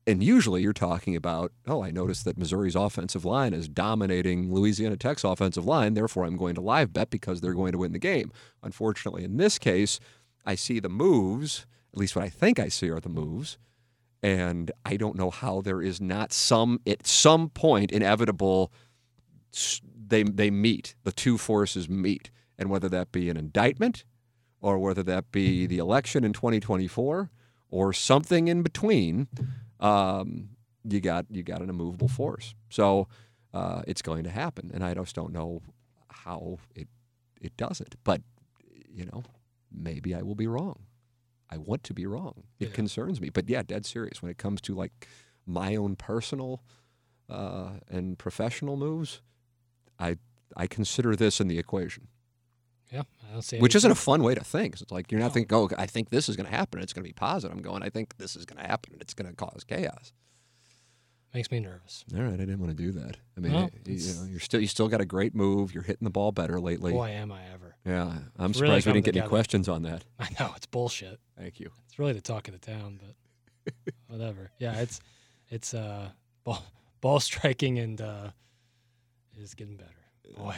And usually you're talking about, oh, I noticed that Missouri's offensive line is dominating Louisiana Tech's offensive line, therefore I'm going to live bet because they're going to win the game. Unfortunately, in this case, I see the moves, at least what I think I see are the moves, and I don't know how there is not some at some point inevitable they they meet the two forces meet and whether that be an indictment or whether that be mm-hmm. the election in 2024 or something in between um, you got you got an immovable force so uh, it's going to happen and I just don't know how it it doesn't but you know maybe I will be wrong I want to be wrong. It Yeah. concerns me. But yeah, dead serious when it comes to like my own personal uh, and professional moves. I I consider this in the equation, Yeah. I don't see which isn't a fun way to think. It's like you're not No. thinking, oh, I think this is going to happen. It's going to be positive. I'm going, I think this is going to happen, it's going to cause chaos. makes me nervous. All right, I didn't want to do that. I mean, Well, you, you know, you're still you still got a great move. You're hitting the ball better lately. Boy, am I ever. Yeah, I'm It's really surprised we didn't get any questions on that. I know it's bullshit. Thank you. It's really the talk of the town, but whatever. Yeah, it's it's uh ball, ball striking and uh is getting better. Boy,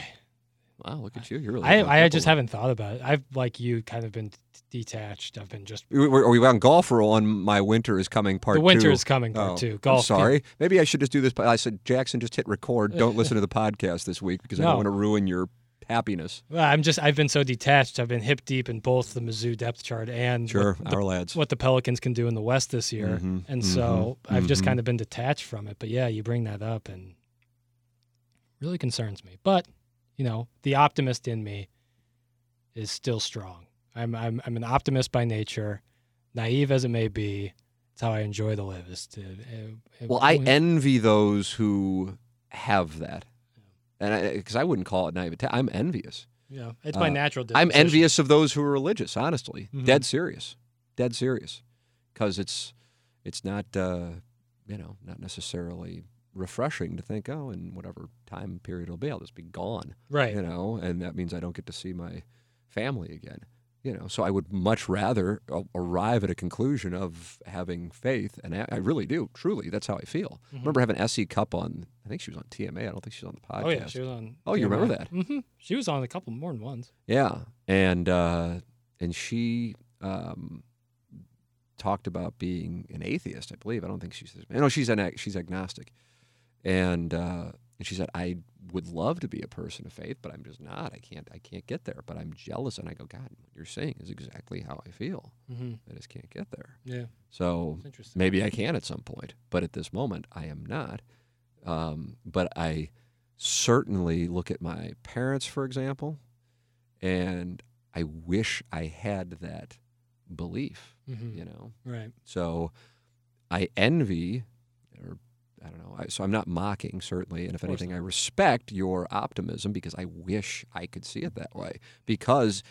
Wow, look at you. You're really. I I just haven't thought about it. I've like you kind of been detached. I've been just We- we- Are we on golf or on my winter is coming part the winter two? is coming part Oh, two. I'm Golf. can- sorry. Maybe I should just do this. But I said, Jackson, just hit record. Don't listen to the podcast this week because I don't want to ruin your happiness. Well, I'm just I've been so detached. I've been hip deep in both the Mizzou depth chart and Sure, what, the, our lads. what the Pelicans can do in the West this year. Mhm, and so I've just mhm. kind of been detached from it. But yeah, you bring that up and really concerns me. But you know, the optimist in me is still strong. I'm I'm I'm an optimist by nature, naive as it may be. It's how I enjoy the live. Is to uh, uh, Well, I envy those who have that, and because I, wouldn't call it naivete, I'm envious. yeah, it's my uh, natural. I'm envious of those who are religious. Honestly, Mhm. dead serious, dead serious, because it's it's not uh, you know not necessarily refreshing to think oh in whatever time period it'll be I'll just be gone Right. you know and that means I don't get to see my family again you know so I would much rather arrive at a conclusion of having faith and I, I really do truly that's how I feel Mhm. remember having Essie Cup on I think she was on TMA I don't think she's on the podcast Oh yeah, she was on. Oh, you remember that? Mm-hmm. She was on a couple more than once. Yeah, and uh, and she um, talked about being an atheist. I believe. I don't think she's. I know she's an ag- she's agnostic, and uh, and she said I would love to be a person of faith, but I'm just not. I can't. I can't get there. But I'm jealous, and I go, God, what you're saying is exactly how I feel. Mm-hmm. I just can't get there. Yeah, So maybe I can at some point, but at this moment, I am not. Um, but I certainly look at my parents, for example, and I wish I had that belief. Mhm. You know, Right. so I envy, or I don't know. I, so I'm not mocking certainly, and if anything, I respect your optimism because I wish I could see it that way. Because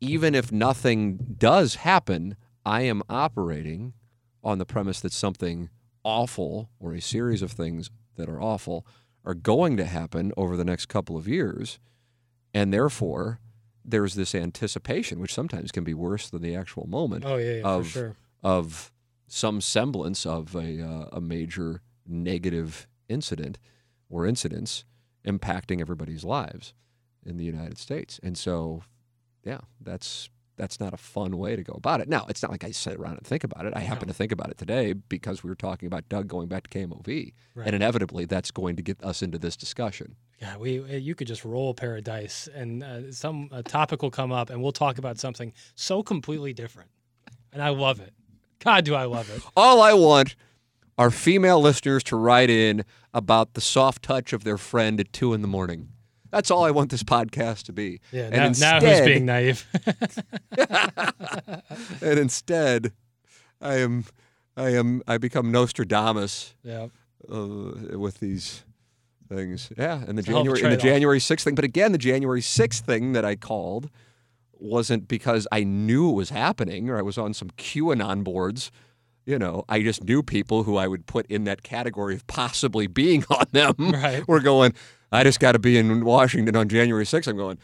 even if nothing does happen, I am operating on the premise that something awful or a series of things that are awful are going to happen over the next couple of years, and therefore there's this anticipation, which sometimes can be worse than the actual moment Oh yeah, yeah of for sure. of some semblance of a, uh, a major negative incident or incidents impacting everybody's lives in the United States. And so, yeah, that's that's not a fun way to go about it. Now, it's not like I sit around and think about it. I happen No. to think about it today because we were talking about Doug going back to KMOV, Right. and inevitably that's going to get us into this discussion. Yeah, we uh, you could just roll a pair of dice, and uh, some a topic will come up, and we'll talk about something so completely different, and I love it. God, do I love it? All I want are female listeners to write in about the soft touch of their friend at two in the morning. That's all I want this podcast to be. Yeah, and now, instead, now who's being naive? and instead, I am, I am, I become Nostradamus yeah, uh, with these things. Yeah, and the a hell of a January, and the. January sixth thing. But again, the January sixth thing that I called wasn't because I knew it was happening or I was on some QAnon boards. You know, I just knew people who I would put in that category of possibly being on them. Right. Were going. I just got to be in Washington on January sixth. I'm going.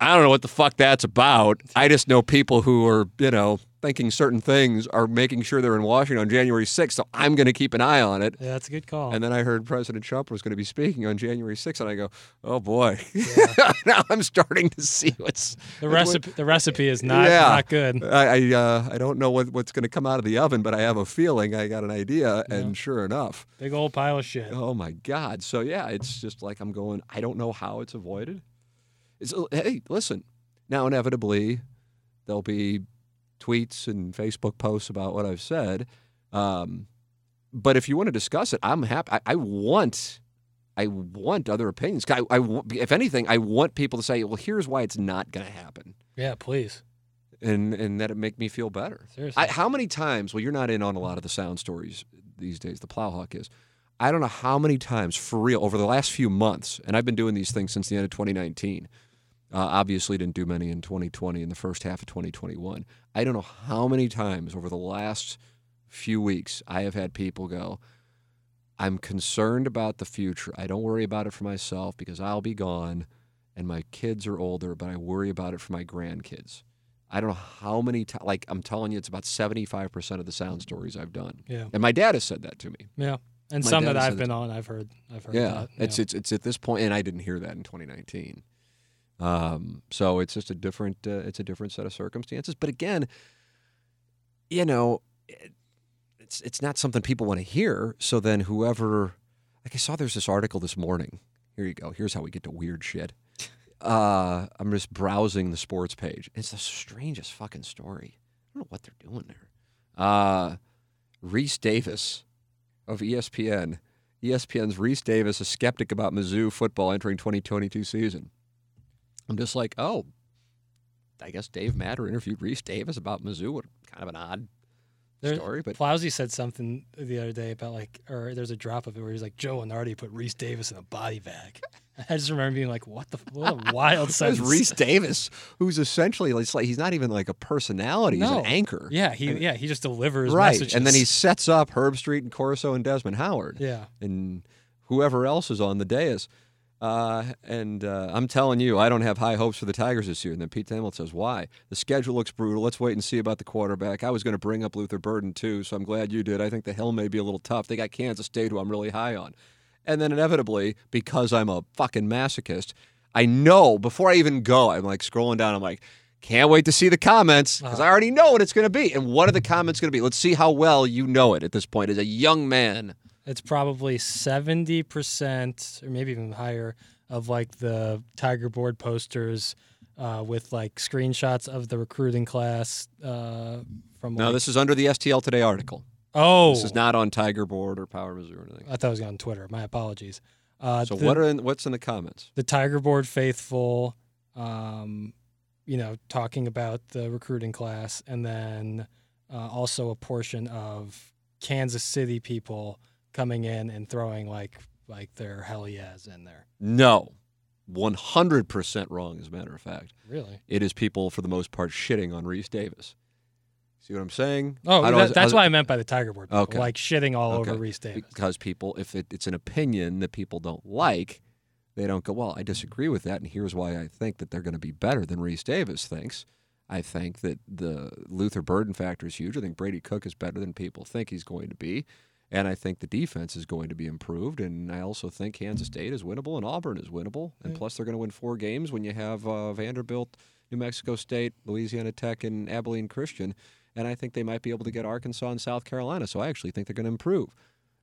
I don't know what the fuck that's about. I just know people who are, you know, thinking certain things are making sure they're in Washington on January 6th. So I'm going to keep an eye on it. yeah, that's a good call. And then I heard President Trump was going to be speaking on January 6th, and I go, "Oh boy!" now I'm starting to see what's the recipe, the recipe is not Yeah. not good. I I, uh, I don't know what, what's going to come out of the oven, but I have a feeling. I got an idea, and sure enough, Big old pile of shit. oh my God! So yeah, it's just like I'm going. I don't know how it's avoided. It's hey, listen. Now inevitably, there'll be tweets and Facebook posts about what I've said. Um, but if you want to discuss it, I'm happy. I, I want, I want other opinions. I, I wa- if anything, I want people to say, "Well, here's why it's not going to happen," Yeah, please. and and that it make me feel better. Seriously. I, how many times? Well, you're not in on a lot of the sound stories these days. The Plowhawk is. I don't know how many times, for real, over the last few months, and I've been doing these things since the end of 2019. Uh, obviously, didn't do many in 2020 in the first half of 2021. I don't know how many times over the last few weeks I have had people go, I'm concerned about the future. I don't worry about it for myself because I'll be gone and my kids are older, but I worry about it for my grandkids. I don't know how many times, like I'm telling you, it's about 75% of the sound stories I've done. Yeah, And my dad has said that to me. yeah. And My some that I've been on, I've heard. I've heard. Yeah, that. it's it's it's at this point, and I didn't hear that in 2019. Um, so it's just a different uh, it's a different set of circumstances. But again, you know, it, it's it's not something people want to hear. So then whoever, like I saw, there's this article this morning. Here you go. Here's how we get to weird shit. Uh, I'm just browsing the sports page. It's the strangest fucking story. I don't know what they're doing there. Uh, Rece Davis of ESPN. ESPN's Rece Davis, a skeptic about Mizzou football entering 2022 season. I'm just like, oh, I guess Dave Matter interviewed Rece Davis about Mizzou. What kind of an odd There- story, but Plowsy said something the other day about like, or there's a drop of it where he's like, Joe Lunardi put Rece Davis in a body bag. I just remember being like, what the, what a wild sentence. Rece Davis, who's essentially it's like he's not even like a personality; he's an anchor. Yeah, he yeah he just delivers right. messages. And then he sets up Herbstreit and Corso and Desmond Howard. yeah and whoever else is on the dais. Uh, and uh, I'm telling you, I don't have high hopes for the Tigers this year. And then Pete Thamel says, "Why? The schedule looks brutal. Let's wait and see about the quarterback." I was going to bring up Luther Burden too, so I'm glad you did. I think the Hill may be a little tough. They got Kansas State, who I'm really high on. And then inevitably, because I'm a fucking masochist, I know before I even go, I'm like scrolling down. I'm like, can't wait to see the comments because I already know what it's going to be. And what are the comments going to be? Let's see how well you know it at this point as a young man. It's probably seventy percent or maybe even higher of like the Tiger board posters uh, with like screenshots of the recruiting class uh, from No, like, this is under the STL Today article. Oh, This is not on Tiger Board or Power Mizzou or anything. I thought it was on Twitter. My apologies. Uh, So the, what are in, what's in the comments? the Tiger Board faithful? Um, you know, talking about the recruiting class, and then uh, also a portion of Kansas City people coming in and throwing like like their hell yeahs in there. No, 100% wrong. As a matter of fact, Really? it is people for the most part shitting on Rece Davis. See what I'm saying? Oh, that, I- that's how- what I meant by the Tiger Board. People, Okay. Like shitting all over Rece Davis. because people, if it, it's an opinion that people don't like, they don't go, well, I disagree with that, and here's why I think that they're going to be better than Rece Davis thinks. I think that the Luther Burden factor is huge. I think Brady Cook is better than people think he's going to be. And I think the defense is going to be improved. And I also think Kansas State is winnable and Auburn is winnable. And plus, they're going to win four games when you have uh, Vanderbilt, New Mexico State, Louisiana Tech, and Abilene Christian. And I think they might be able to get Arkansas and South Carolina. So I actually think they're going to improve.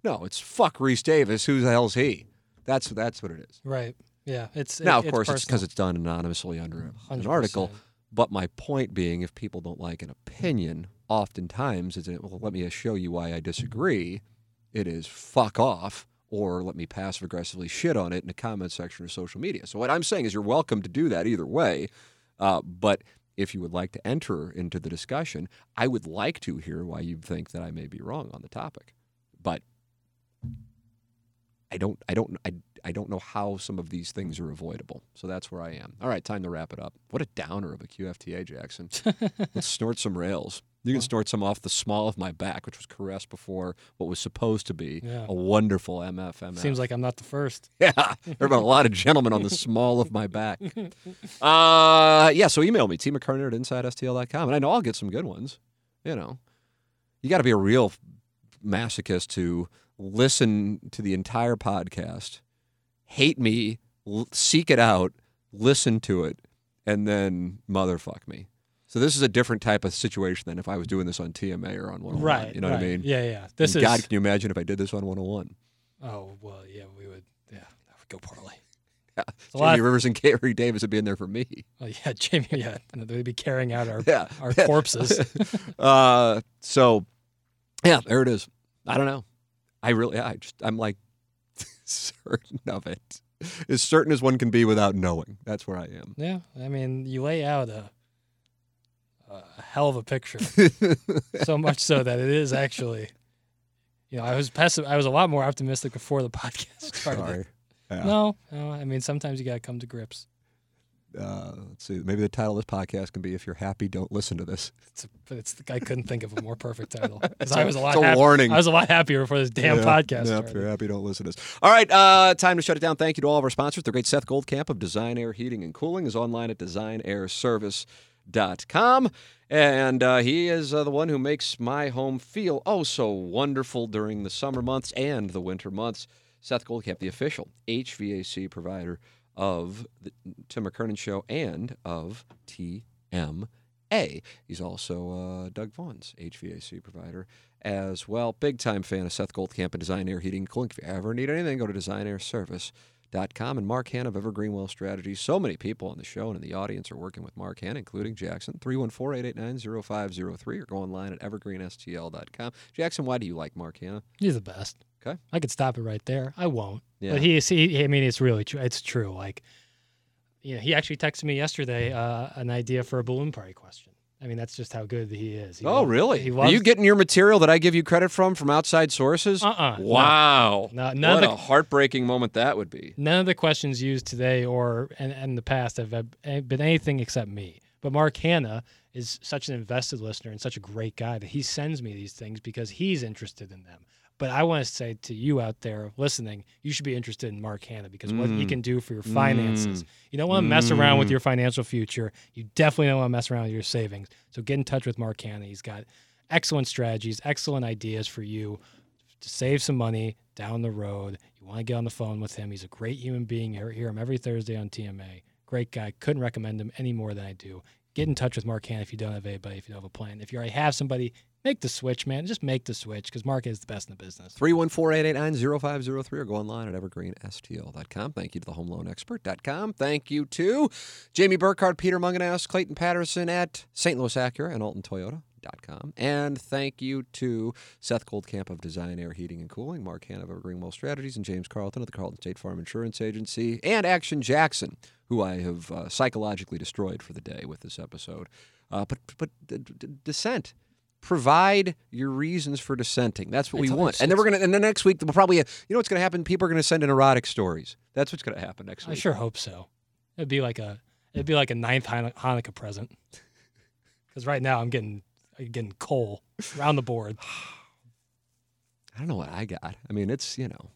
No, it's fuck Rece Davis. Who the hell's he? That's that's what it is. Right. Yeah. It's now, of course, it's because it's done anonymously under a- an 100%. article. But my point being, if people don't like an opinion, oftentimes is well, let me show you why I disagree. It is fuck off, or let me passive aggressively shit on it in the comment section or social media. So what I'm saying is, you're welcome to do that either way. Uh, but if you would like to enter into the discussion, I would like to hear why you think that I may be wrong on the topic. But I don't, I don't, I, I don't know how some of these things are avoidable. So that's where I am. All right, time to wrap it up. What a downer of a QFTA, Jackson. Let's snort some rails. You can snort some off the small of my back, which was caressed before what was supposed to be Yeah. a wonderful MFMF. Seems like I'm not the first. Yeah, there have been a lot of gentlemen on the small of my back. Uh, yeah, so email me, T. McKernan at InsideSTL.com. And I know I'll get some good ones. You know, you got to be a real masochist to listen to the entire podcast, hate me, l- seek it out, listen to it, and then motherfuck me. So this is a different type of situation than if I was doing this on TMA or on 101. Right. You know what I mean? Yeah, yeah. This And is. God, can you imagine if I did this on 101? Oh well, yeah, we would. Yeah, that would go poorly. Yeah. Jamie Rivers and Gary Davis would be in there for me. Oh yeah, Jamie. Yeah, they'd be carrying out our Yeah. our corpses. uh, so, yeah, there it is. I don't know. I really, I just, I'm like certain of it. As certain as one can be without knowing. That's where I am. yeah, I mean, you lay out a hell of a picture. so much so that it is actually. You know, I was pessim- I was a lot more optimistic before the podcast started. Sorry. Yeah. No, no. I mean, sometimes you got to come to grips. Uh, let's see. Maybe the title of this podcast can be "If You're Happy, Don't Listen to This." It's, but it's I couldn't think of a more perfect title title. 'Cause I was a lot. it's a warning. I was a lot happier before this damn Yeah, podcast Yeah, if you're happy, don't listen to this. All right, uh, time to shut it down. Thank you to all of our sponsors. The great Seth Goldcamp of Design Air Heating and Cooling is online at designairservice.com. And uh, he is uh, the one who makes my home feel oh so wonderful during the summer months and the winter months. Seth Goldcamp, the official HVAC provider of the Tim McKernan Show and of TMA. He's also uh, Doug Vaughn's HVAC provider as well. Big time fan of Seth Goldcamp and Design Air Heating and Cooling. If you ever need anything, go to designairservice.com. And Mark Hanna of Evergreen Wealth Strategies. So many people on the show and in the audience are working with Mark Hanna, including Jackson. 314-889-0503 or go online at evergreenstl.com. Jackson, why do you like Mark Hanna? He's the best. Okay. I could stop it right there. I won't. Yeah. But he is. He, I mean, it's really true. It's true. Like, you know, he actually texted me yesterday uh, an idea for a balloon party question. I mean, that's just how good he is. He Oh, loves- really? He Are you getting your material that I give you credit from from outside sources? Uh-uh. Wow. No, none what of a heartbreaking moment that would be. None of the questions used today or in, in the past have have been anything except me. But Mark Hanna is such an invested listener and such a great guy that he sends me these things because he's interested in them. But I want to say to you out there listening, you should be interested in Mark Hanna because what he Mm. can do for your finances. You don't want to mess around with Mm. your financial future. You definitely don't want to mess around with your savings. So get in touch with Mark Hanna. He's got excellent strategies, excellent ideas for you to save some money down the road. You want to get on the phone with him. He's a great human being. You hear him every Thursday on TMA. Great guy. Couldn't recommend him any more than I do. Get in touch with Mark Hanna if you don't have anybody, if you don't have a plan. If you already have somebody, make the switch, man. Just make the switch because Mark is the best in the business. 314-889-0503 or go online at evergreenstl.com. Thank you to the homeloanexpert.com. Thank you to Jamie Burkhardt, Peter Mungenast, Clayton Patterson at St. Louis Acura and Alton Toyota. And thank you to Seth Goldcamp of Design Air Heating and Cooling, Mark Hanna of Evergreen Wealth Strategies, and James Carlton of the Carlton State Farm Insurance Agency, and Action Jackson, who I have uh, psychologically destroyed for the day with this episode. Uh, but but d- d- dissent. Provide your reasons for dissenting. That's what we want. And then we're gonna. And then next week we'll probably. You know what's gonna happen? People are gonna send in erotic stories. That's what's gonna happen next I sure hope so. It'd be like a it'd be like a ninth Han- Hanukkah present. Because right now I'm getting I'm getting coal around the board. I don't know what I got. I mean, it's you know,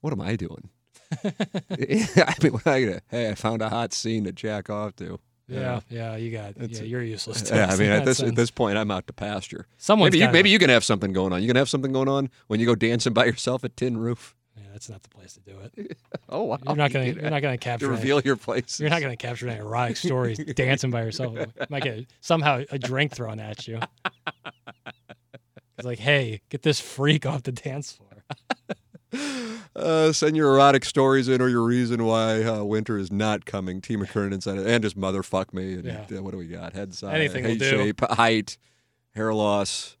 what am I doing? I mean, what I gonna, hey, I found a hot scene to jack off to. Yeah, yeah, you got It's- yeah, you're useless. To Yeah, us I mean, at this at this point, I'm out to pasture. Someone's maybe you, maybe you can have something going on. You can have something going on when you go dancing by yourself at Tin Roof. Yeah, that's not the place to do it. Oh wow! You're not gonna you're not gonna to capture any- reveal your place. You're not going to capture any erotic stories dancing by yourself. You might get somehow a drink thrown at you. It's like, hey, get this freak off the dance floor. Uh, send your erotic stories in or your reason why uh, winter is not coming. T. McKernan it, and just motherfuck me. And Yeah. uh, what do we got? Head size, Anything head do. shape, height, hair loss.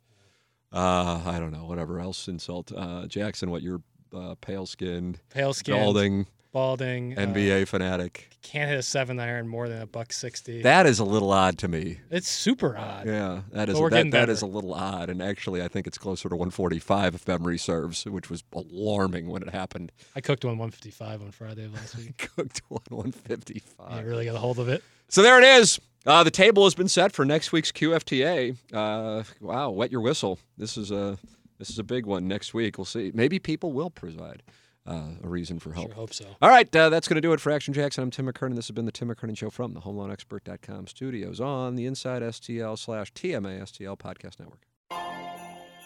Uh, I don't know. Whatever else insult. Uh, Jackson, what you're uh, pale skinned, pale skinned, balding, balding, uh, NBA fanatic. can't hit a seven iron more than a buck sixty. That is a little odd to me. it's super odd. Yeah, that is that, getting that better. is a little odd, and actually, I think it's closer to 145 if memory serves, which was alarming when it happened. I cooked one 155 on Friday of last week. Cooked one 155. I really got a hold of it. So there it is. Uh, the table has been set for next week's QFTA. Uh, wow, wet your whistle. This is a this is a big one next week. We'll see. Maybe people will preside. Uh, a reason for hope. Sure hope so. All right, uh, that's going to do it for Action Jackson. I'm Tim McKernan. This has been the Tim McKernan Show from the HomeLoanExpert.com studios on the Inside STL slash TMA STL Podcast Network.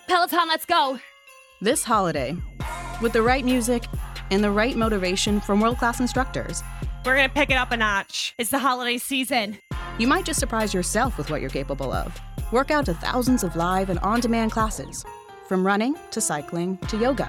Peloton, let's go. This holiday, with the right music and the right motivation from world class instructors, We're going to pick it up a notch. It's the holiday season. you might just surprise yourself with what you're capable of. Work out to thousands of live and on demand classes, from running to cycling to yoga.